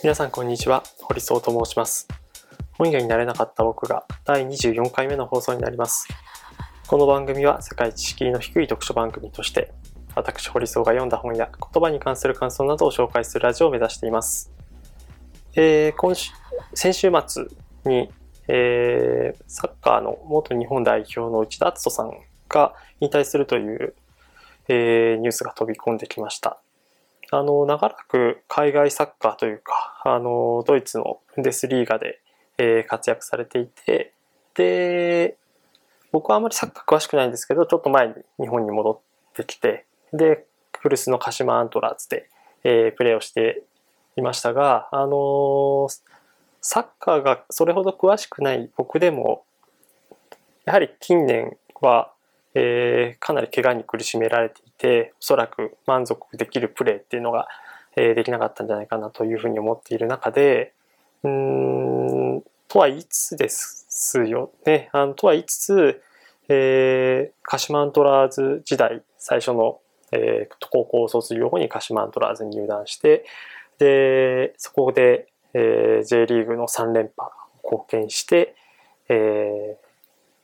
皆さんこんにちは。堀総と申します。本屋になれなかった僕が第24回目の放送になります。この番組は世界知識の低い読書番組として私堀総が読んだ本や言葉に関する感想などを紹介するラジオを目指しています。えー、今週先週末に、えー、サッカーの元日本代表の内田篤人さんが引退するという、えー、ニュースが飛び込んできました。あの、長らく海外サッカーというか、あの、ドイツのブンデスリーガで、えー、活躍されていて、で、僕はあまりサッカー詳しくないんですけど、ちょっと前に日本に戻ってきて、で、古巣の鹿島アントラーズで、えー、プレーをしていましたが、あのー、サッカーがそれほど詳しくない僕でも、やはり近年はえー、かなり怪我に苦しめられていておそらく満足できるプレーっていうのが、えー、できなかったんじゃないかなというふうに思っている中でうんとは言いつですよね。あのとは言いつつ、えー、鹿島アントラーズ時代最初の、えー、高校卒業後に鹿島アントラーズに入団してでそこで、えー、J リーグの3連覇貢献して、えー、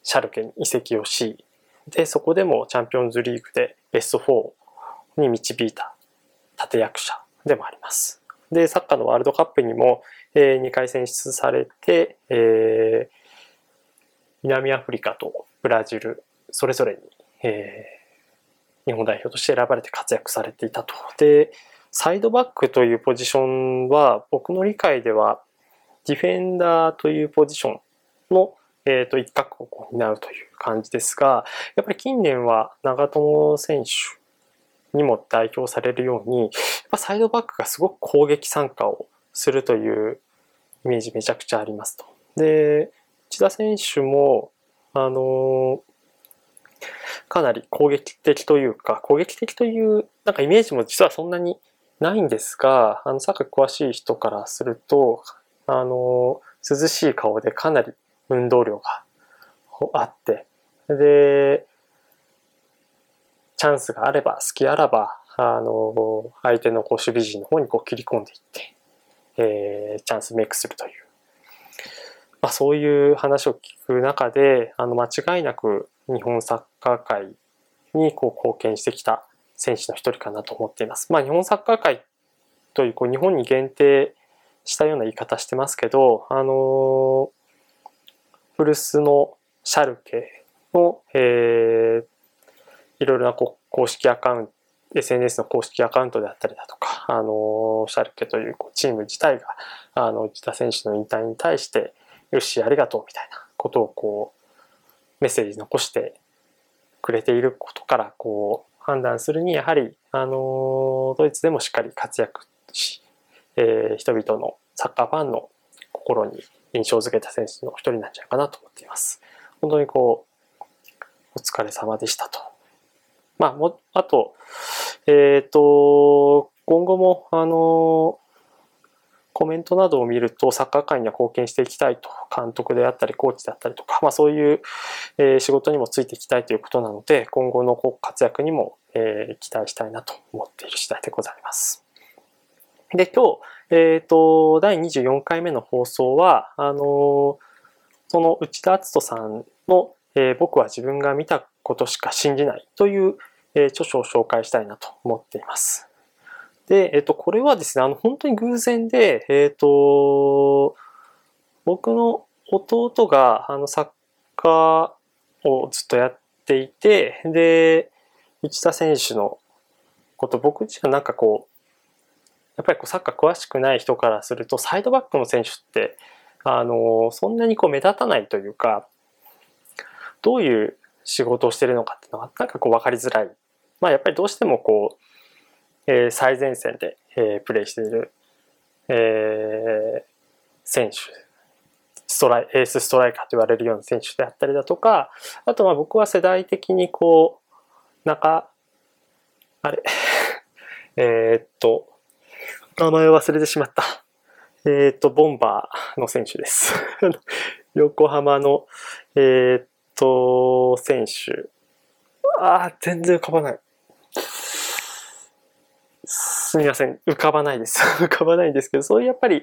シャルケに移籍をしで、そこでもチャンピオンズリーグでベスト4に導いた立役者でもあります。で、サッカーのワールドカップにも、えー、2回選出されて、えー、南アフリカとブラジル、それぞれに、えー、日本代表として選ばれて活躍されていたと。で、サイドバックというポジションは、僕の理解では、ディフェンダーというポジションのえっ、ー、と、一角を担うという感じですが、やっぱり近年は長友選手にも代表されるように、やっぱサイドバックがすごく攻撃参加をするというイメージめちゃくちゃありますと。で、内田選手も、あのかなり攻撃的というか、攻撃的というなんかイメージも実はそんなにないんですが、あの、サッカー詳しい人からすると、あの涼しい顔でかなり運動量があって、で、チャンスがあれば、隙あらば、あの、相手のこう守備陣の方にこう切り込んでいって、えー、チャンスメイクするという。まあそういう話を聞く中で、あの、間違いなく日本サッカー界にこう貢献してきた選手の一人かなと思っています。まあ日本サッカー界というこう日本に限定したような言い方してますけど、あのー古巣のシャルケの、えー、いろいろな公式アカウント SNS の公式アカウントであったりだとか、あの、シャルケというチーム自体が、あの、内田選手の引退に対して、よし、ありがとうみたいなことをこう、メッセージ残してくれていることから、こう、判断するに、やはり、あの、ドイツでもしっかり活躍し、えー、人々のサッカーファンの心に印象づけた選手の一人なんじゃないかなと思っています。本当にこう、お疲れ様でしたと。まあ、も、あと、えっ、ー、と、今後も、あの、コメントなどを見ると、サッカー界には貢献していきたいと、監督であったり、コーチであったりとか、まあそういう、えー、仕事にもついていきたいということなので、今後の活躍にも、えー、期待したいなと思っている次第でございます。で、今日、えっ、ー、と、第24回目の放送は、あの、その内田篤人さんの、えー、僕は自分が見たことしか信じないという、え、著書を紹介したいなと思っています。で、えっ、と、これはですね、あの、本当に偶然で、えっ、と、僕の弟が、あの、サッカーをずっとやっていて、で、内田選手のこと、僕自身はなんかこう、やっぱりこうサッカー詳しくない人からするとサイドバックの選手ってあのそんなにこう目立たないというかどういう仕事をしてるのかっていうのがなんかこう分かりづらい。まあやっぱりどうしてもこう、えー、最前線で、えー、プレーしている、えー、選手ストライエースストライカーと言われるような選手であったりだとかあとまあ僕は世代的にこう中あれ えっと名前忘れてしまった。えっ、ー、と、ボンバーの選手です。横浜の、えっ、と、選手。ああ、全然浮かばない。すみません、浮かばないです。浮かばないんですけど、そういうやっぱり、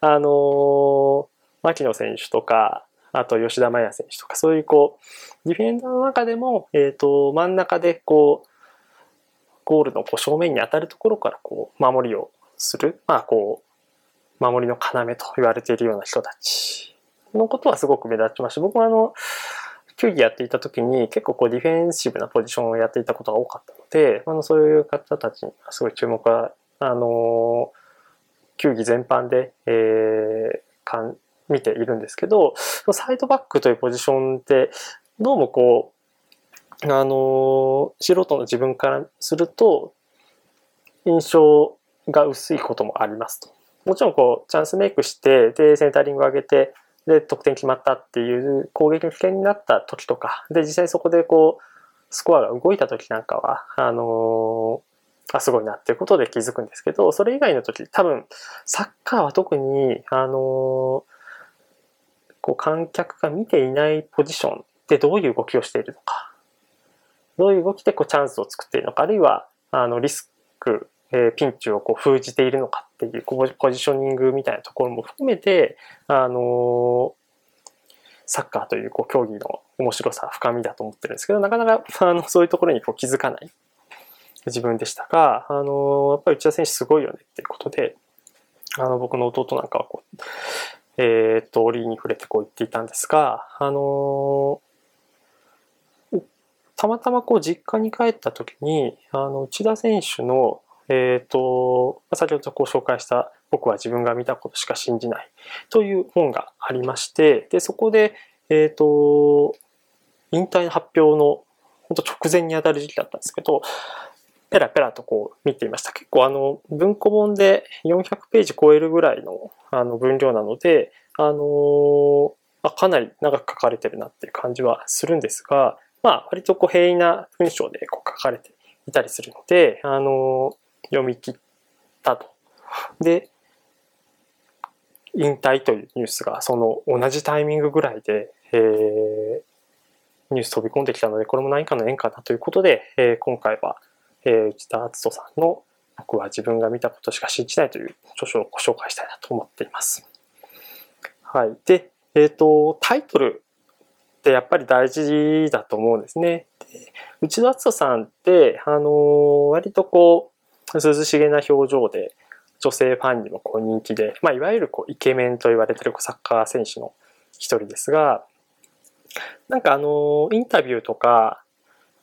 あのー、牧野選手とか、あと吉田麻也選手とか、そういうこう、ディフェンダーの中でも、えっ、ー、と、真ん中でこう、ゴールのこう正面に当たるところからこう、守りをする、まあこう、守りの要と言われているような人たちのことはすごく目立ちました。僕はあの、球技やっていた時に結構こうディフェンシブなポジションをやっていたことが多かったので、あのそういう方たちにすごい注目は、あの、球技全般で、えー、かん見ているんですけど、サイドバックというポジションって、どうもこう、あの、素人の自分からすると、印象が薄いこともありますと。もちろんこう、チャンスメイクして、で、センタリングを上げて、で、得点決まったっていう攻撃の危険になった時とか、で、実際そこでこう、スコアが動いた時なんかは、あのー、あ、すごいなっていうことで気づくんですけど、それ以外の時、多分、サッカーは特に、あのー、こう、観客が見ていないポジションでどういう動きをしているのか、どういう動きでこうチャンスを作っているのか、あるいは、あの、リスク、えー、ピンチをこう封じているのかっていうポジショニングみたいなところも含めて、あのサッカーというこう競技の面白さ、深みだと思ってるんですけど、なかなか あのそういうところにこう気づかない。自分でしたが、あのやっぱり内田選手すごいよねっていうことで、あの僕の弟なんかはこう、えー、っと、折に触れてこう言っていたんですが、あのたまたまこう実家に帰った時に、あの内田選手のえっ、ー、と、先ほどこう紹介した僕は自分が見たことしか信じないという本がありまして、で、そこで、えっ、ー、と、引退の発表の本当直前に当たる時期だったんですけど、ペラペラとこう見ていました。結構あの文庫本で400ページ超えるぐらいのあの分量なので、あのー、あかなり長く書かれてるなっていう感じはするんですが、まあ割とこう平易な文章でこう書かれていたりするので、あのー読み切ったと。で、引退というニュースがその同じタイミングぐらいで、えー、ニュース飛び込んできたので、これも何かの縁かなということで、えー、今回は、えー、内田篤人さんの僕は自分が見たことしか信じないという著書をご紹介したいなと思っています。はい。で、えっ、ー、と、タイトルってやっぱり大事だと思うんですね。で内田篤人さんって、あのー、割とこう、涼しげな表情で、女性ファンにもこう人気で、まあ、いわゆるこうイケメンと言われてるサッカー選手の一人ですが、なんかあの、インタビューとか、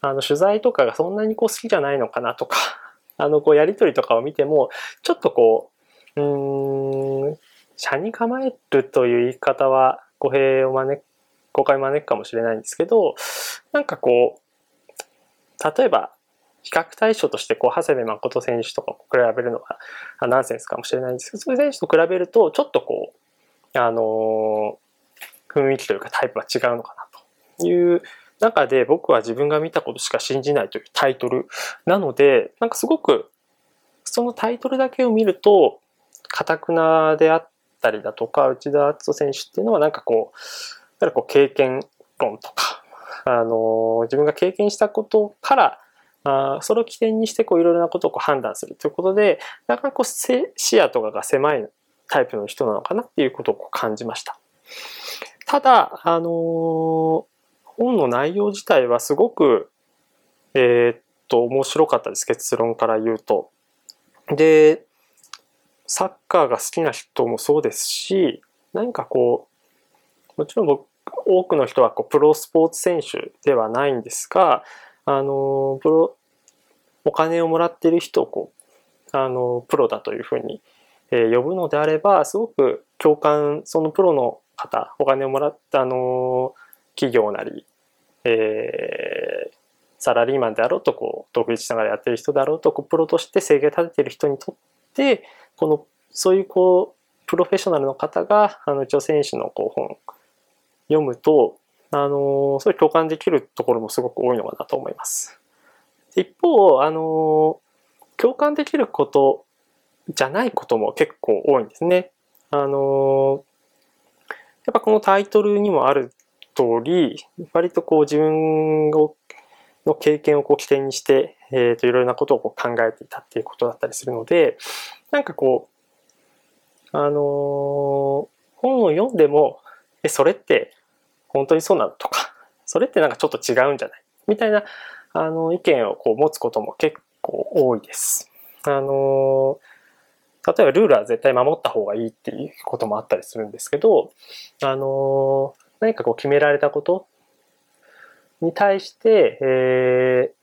あの、取材とかがそんなにこう好きじゃないのかなとか、あの、こうやりとりとかを見ても、ちょっとこう、うん、車に構えるという言い方は語弊を招く、誤解招くかもしれないんですけど、なんかこう、例えば、比較対象としてこう長谷部誠選手とか比べるのはナンセンスかもしれないんですけどそういう選手と比べるとちょっとこうあの雰囲気というかタイプは違うのかなという中で僕は自分が見たことしか信じないというタイトルなのでなんかすごくそのタイトルだけを見るとかたくなであったりだとか内田篤人選手っていうのはなんかこうやっぱりこう経験論とかあの自分が経験したことからあそれを起点にしてこういろいろなことをこう判断するということで、なかなかこう視野とかが狭いタイプの人なのかなっていうことをこう感じました。ただ、あのー、本の内容自体はすごく、えー、っと、面白かったです。結論から言うと。で、サッカーが好きな人もそうですし、何かこう、もちろん僕、多くの人はこうプロスポーツ選手ではないんですが、あの、プロ、お金をもらってる人をこう、あの、プロだというふうに、えー、呼ぶのであれば、すごく共感、そのプロの方、お金をもらった、あの、企業なり、えー、サラリーマンであろうと、こう、独立しながらやってる人であろうと、こうプロとして生計立ててる人にとって、この、そういうこう、プロフェッショナルの方が、あの、女選手のこう本読むと、あの、そういう共感できるところもすごく多いのかなと思います。一方、あの、共感できることじゃないことも結構多いんですね。あの、やっぱこのタイトルにもある通り、割とこう自分の経験をこう起点にして、えー、といろいろなことをこう考えていたっていうことだったりするので、なんかこう、あの、本を読んでも、え、それって本当にそうなのとか、それってなんかちょっと違うんじゃない？みたいな、あの、意見をこう持つことも結構多いです。あの、例えばルールは絶対守った方がいいっていうこともあったりするんですけど、あの、何かこう決められたことに対して、えー、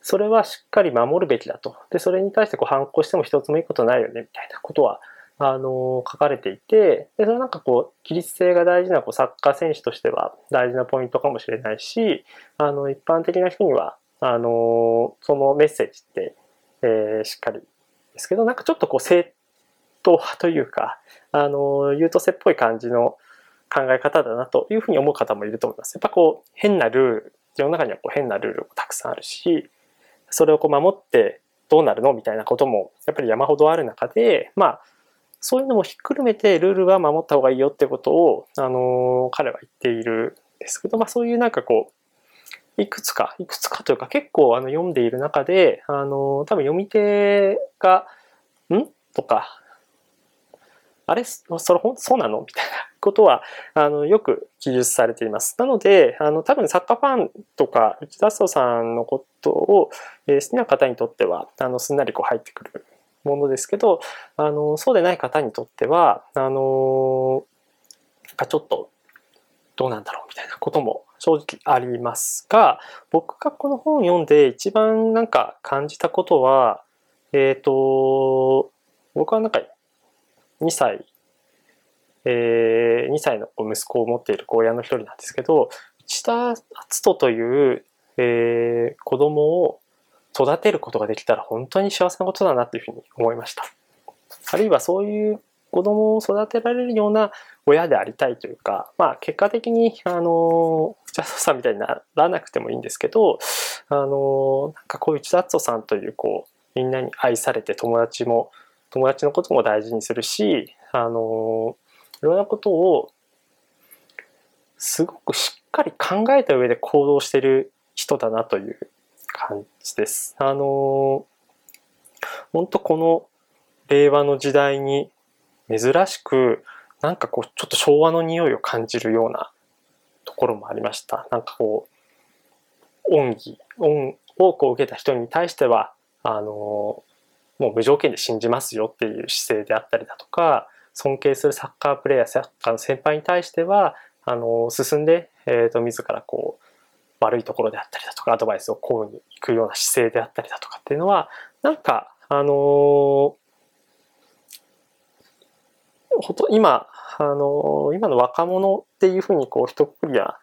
それはしっかり守るべきだと。で、それに対してこう反抗しても一つもいいことないよね、みたいなことは、あの、書かれていて、で、それなんかこう、規律性が大事なこうサッカー選手としては大事なポイントかもしれないし、あの、一般的な人には、あの、そのメッセージって、えー、しっかりですけど、なんかちょっとこう、正統派というか、あの、優等生っぽい感じの考え方だなというふうに思う方もいると思います。やっぱこう、変なルール、世の中にはこう変なルールもたくさんあるし、それをこう守ってどうなるのみたいなこともやっぱり山ほどある中で、まあ、そういうのもひっくるめてルールは守った方がいいよってことを、あの彼は言っているんですけど、まあそういうなんかこう、いくつか、いくつかというか結構あの読んでいる中で、あの多分読み手が、ん？とか、あれ？それほんそうなの？みたいなことは、あの、よく記述されています。なので、あの、多分サッカーファンとか、内田荘さんのことを、えー、好きな方にとっては、あの、すんなりこう入ってくるものですけど、あの、そうでない方にとっては、あの、ちょっとどうなんだろうみたいなことも正直ありますが、僕がこの本を読んで一番なんか感じたことは、えっ、ー、と、僕はなんか2歳、えー、2歳の息子を持っている親の一人なんですけど、内田篤人という、えー、子供を育てることができたら本当に幸せなことだなというふうに思いました。あるいはそういう子供を育てられるような親でありたいというか、まあ結果的に、あの、内田さんみたいにならなくてもいいんですけど、あの、なんかこういう内田篤さんというこう、みんなに愛されて友達も、友達のことも大事にするし、あの、いろんなことをすごくしっかり考えた上で行動してる人だなという感じです。あの本当この令和の時代に珍しくなんかこうちょっと昭和の匂いを感じるようなところもありました。なんかこう恩義恩多くを受けた人に対してはあのもう無条件で信じますよっていう姿勢であったりだとか尊敬するサッカープレーヤーサッカーの先輩に対してはあの進んで、えーと自らこう悪いところであったりだとか、アドバイスをこうに行くような姿勢であったりだとかっていうのは、なんか、あの、ほと今、あの、今の若者っていうふうにこう一括りは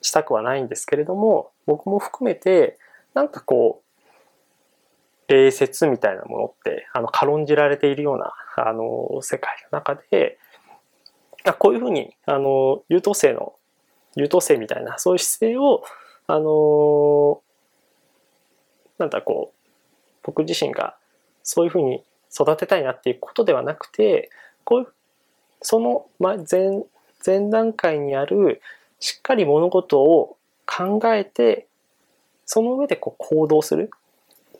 したくはないんですけれども、僕も含めて、なんかこう、礼節みたいなものって、あの、軽んじられているような、あの、世界の中で、こういうふうに、あの、優等生の、優等生みたいな、そういう姿勢を、あのなんだこう僕自身がそういうふうに育てたいなっていうことではなくてこういうその前前段階にあるしっかり物事を考えてその上でこう行動する。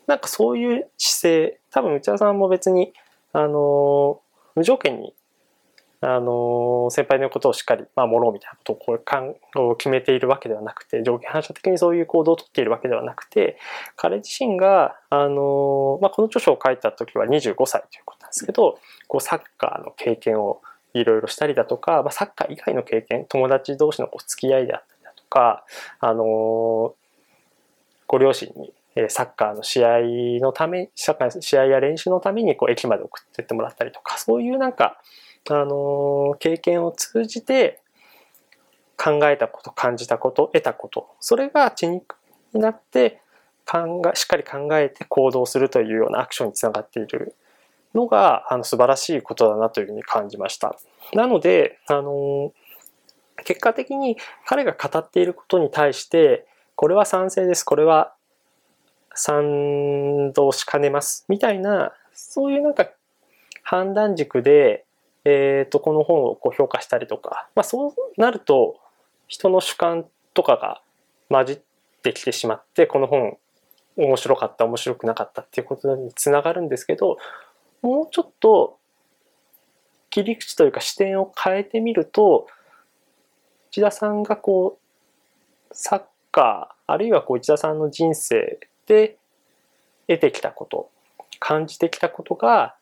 なんかそういう姿勢多分内田さんも別にあの無条件にあの先輩のことをしっかり守ろうみたいなことをこを決めているわけではなくて条件反射的にそういう行動をとっているわけではなくて彼自身が、あのまあ、この著書を書いた時は25歳ということなんですけどこうサッカーの経験をいろいろしたりだとか、まあ、サッカー以外の経験友達同士のこう付き合いであったりだとか、あのご両親にサッカーの試合のため、サッカーの試合や練習のためにこう駅まで送ってってもらったりとか、そういうなんか、あの経験を通じて考えたこと感じたこと得たことそれが血肉になって考えしっかり考えて行動するというようなアクションにつながっているのがあの素晴らしいことだなというふうに感じました。なのであの結果的に彼が語っていることに対してこれは賛成ですこれは賛同しかねますみたいなそういうなんか判断軸でえー、とこの本をこう評価したりとか、まあ、そうなると人の主観とかが混じっってきてしまってこの本面白かった面白くなかったっていうことにつながるんですけどもうちょっと切り口というか視点を変えてみると内田さんがこうサッカーあるいはこう内田さんの人生で得てきたこと感じてきたことが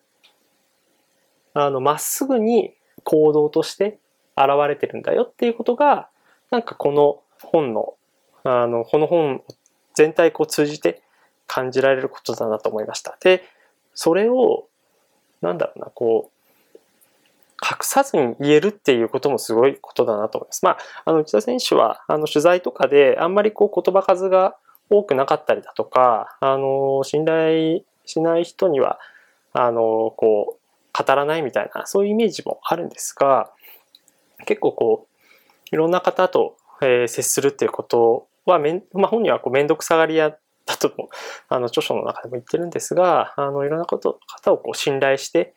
あのまっすぐに行動として現れてるんだよっていうことがなんかこの本のあのこの本全体を通じて感じられることだなと思いました。でそれをなんだろうなこう隠さずに言えるっていうこともすごいことだなと思います。まあ、あの内田選手はあの取材とかであんまりこう言葉数が多くなかったりだとか、あの信頼しない人にはあのこう語らないみたいなそういうイメージもあるんですが、結構こういろんな方と、えー、接するっていうことはめん、まあ、本人はこう面倒くさがり屋だとも あの著書の中でも言ってるんですがあのいろんなこと方をこう信頼して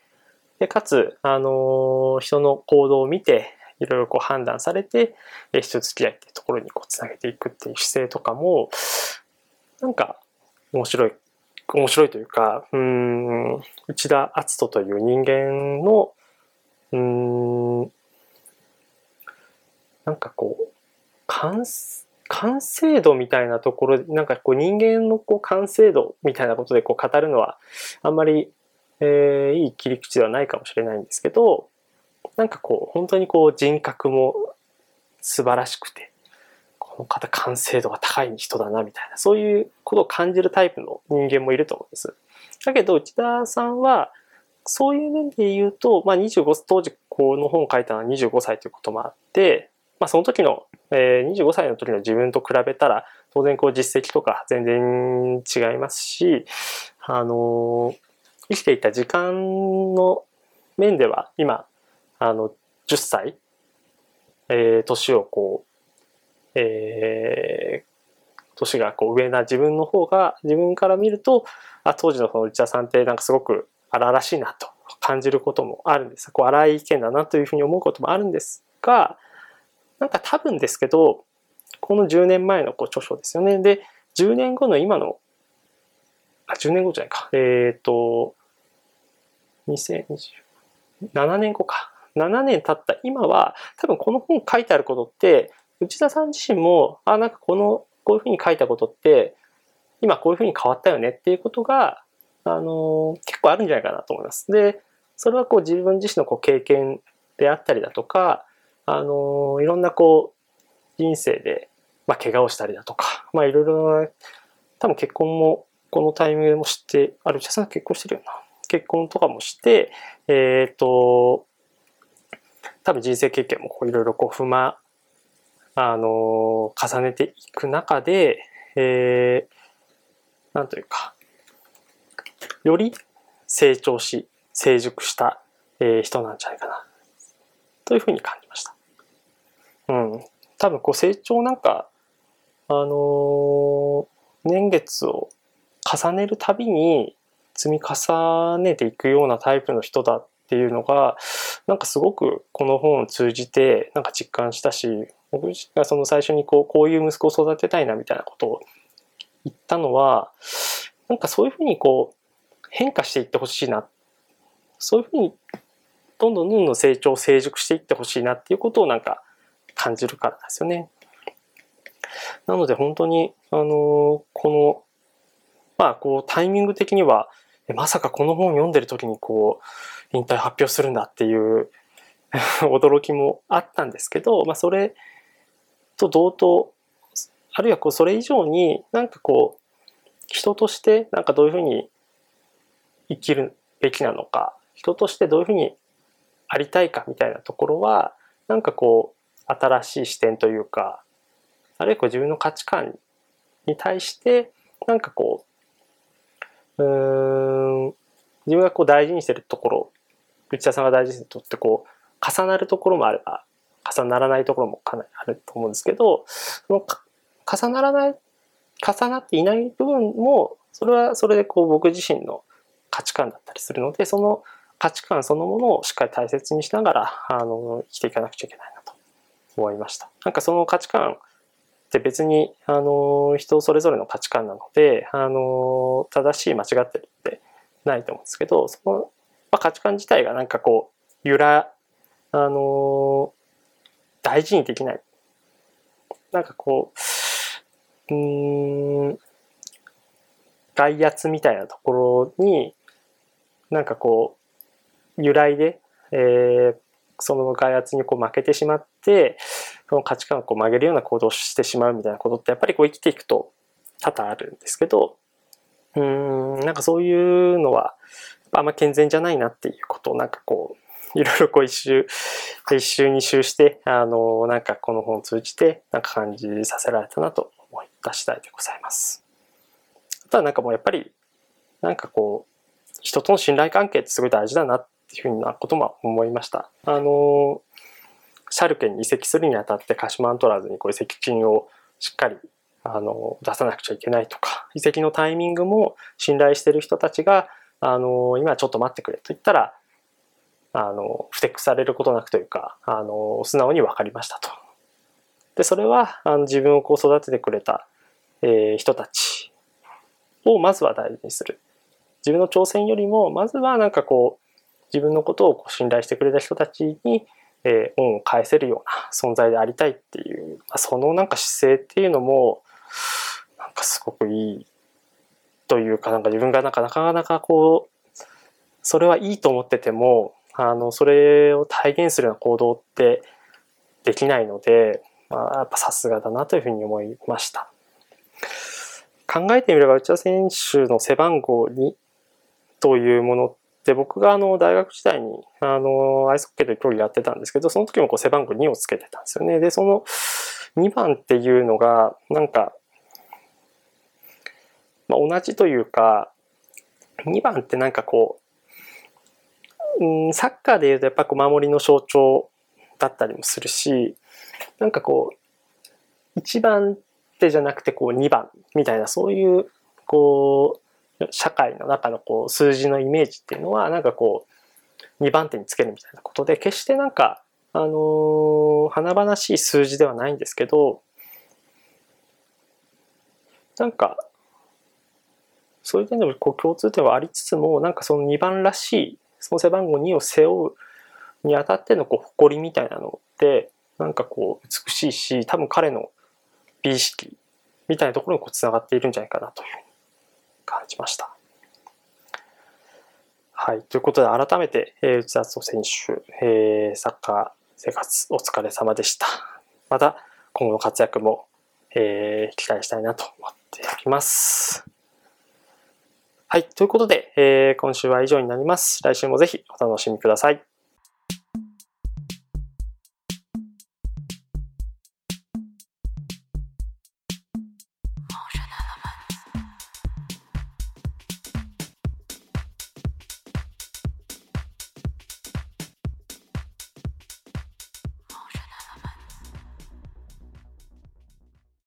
でかつ、あの人の行動を見ていろいろこう判断されて人付き合いっていうところにこうつなげていくっていう姿勢とかもなんか面白い面白いというかうん内田篤人という人間のうんなんかこう完完成度みたいなところなんかこう人間のこう完成度みたいなことでこう語るのはあんまり、えー、いい切り口ではないかもしれないんですけどなんかこう本当にこう人格も素晴らしくてこの方完成度が高い人だなみたいなそういうことを感じるタイプの人間もいると思うんです。だけど内田さんはそういう面で言うと、まあ、25当時この本を書いたのは25歳ということもあってまあ、その時の、えー、25歳の時の自分と比べたら、当然こう実績とか全然違いますし、あの、生きていた時間の面では今、あの、10歳、えー、年をこう、えー、年がこう上な自分の方が自分から見るとあ当時のその内田さんってなんかすごく荒々しいなと感じることもあるんですこう荒い意見だなというふうに思うこともあるんですがなんか多分ですけど、この10年前のこう著書ですよね。で、10年後の今の、あ、10年後じゃないか。えっ、ー、と、2027年後か。7年経った今は、多分この本書いてあることって、内田さん自身も、あ、なんかこの、こういうふうに書いたことって、今こういうふうに変わったよねっていうことが、あの結構あるんじゃないかなと思います。で、それはこう自分自身のこう経験であったりだとか、あのいろんなこう人生で、まあ、怪我をしたりだとか、まあ、いろいろな多分結婚もこのタイミングでもしてある内田さん結婚してるよな結婚とかもしてえっ、ー、と多分人生経験もいろいろこう踏まあの重ねていく中で、えー、なんというかより成長し成熟した、えー、人なんじゃないかなというふうに感じました。うん。多分こう成長なんか、あの、年月を重ねるたびに積み重ねていくようなタイプの人だっっていうのが、なんかすごくこの本を通じてなんか実感したし、僕自身がその最初にこう、こういう息子を育てたいなみたいなことを言ったのは、なんかそういうふうにこう、変化していってほしいな。そういうふうにどんどんどんどん成長成熟していってほしいなっていうことをなんか感じるからですよね。なので本当に、あのこの、まあこうタイミング的には、まさかこの本を読んでる時にこう、引退発表するんだっていう 驚きもあったんですけど、まあそれと同等、あるいはこうそれ以上になんかこう、人としてなんかどういうふうに生きるべきなのか、人としてどういうふうにありたいかみたいなところは、なんかこう、新しい視点というか、あるいはこう自分の価値観に対して、なんかこう、うん、自分がこう大事にしてるところ、内田さんが大事にとってこう、重なるところもあれば、重ならないところもかなりあると思うんですけど、その重ならない、重なっていない部分も、それはそれでこう僕自身の価値観だったりするので、その価値観そのものをしっかり大切にしながら、あの、生きていかなくちゃいけないなと思いました。なんかその価値観って別に、あの、人それぞれの価値観なので、あの、正しい間違ってるってないと思うんですけど、その、まあ、価値観自体がなんかこう、揺ら、あの、大事にできない。なんかこう、うん、外圧みたいなところに、なんかこう、由来で、えー、その外圧にこう負けてしまって、その価値観をこう曲げるような行動をしてしまうみたいなことってやっぱりこう生きていくと多々あるんですけど、うん、なんかそういうのは、あんま健全じゃないなっていうことをなんかこう、いろいろこう一周、一周二周して、あの、なんかこの本を通じて、なんか感じさせられたなと思った次第でございます。あとはなんかもうやっぱり、なんかこう、人との信頼関係ってすごい大事だなっていうふうなことも思いました。あの、シャルケに移籍するにあたって鹿島アントラーズにこう移籍金をしっかりあの出さなくちゃいけないとか、移籍のタイミングも信頼してる人たちが、あの、今ちょっと待ってくれと言ったら、あの、不適されることなくというか、あの、素直に分かりましたと。で、それは、あの自分をこう育ててくれた、えー、人たちをまずは大事にする。自分の挑戦よりも、まずはなんかこう、自分のことをこう信頼してくれた人たちに、えー、恩を返せるような存在でありたいっていう、まあ、そのなんか姿勢っていうのもなんかすごくいいというかなんか自分がなんかなかなかこうそれはいいと思っててもあのそれを体現するような行動ってできないので、まあ、やっぱさすがだなというふうに思いました。考えてみれば内田選手の背番号2というもので、僕があの大学時代にあのアイスホッケーで競技やってたんですけど、その時もこう背番号2をつけてたんですよね。で、その2番っていうのが、なんか、まあ、同じというか、2番ってなんかこう、うん、サッカーでいうとやっぱこう守りの象徴だったりもするし、なんかこう、1番手じゃなくてこう2番みたいなそういうこう社会の中のこう数字のイメージっていうのはなんかこう2番手につけるみたいなことで決してなんかあのー、華々しい数字ではないんですけどなんかそういう点でもこう共通点はありつつもなんかその2番らしいその背番号2を背負うにあたってのこう誇りみたいなのってなんかこう美しいし多分彼の美意識みたいなところにこうつながっているんじゃないかなという感じました。はい。ということで、改めて、えー、内田篤人選手、えー、サッカー生活お疲れ様でした。また、今後の活躍も、えー、期待したいなと思っております。はい。ということで、えー、今週は以上になります。来週もぜひお楽しみください。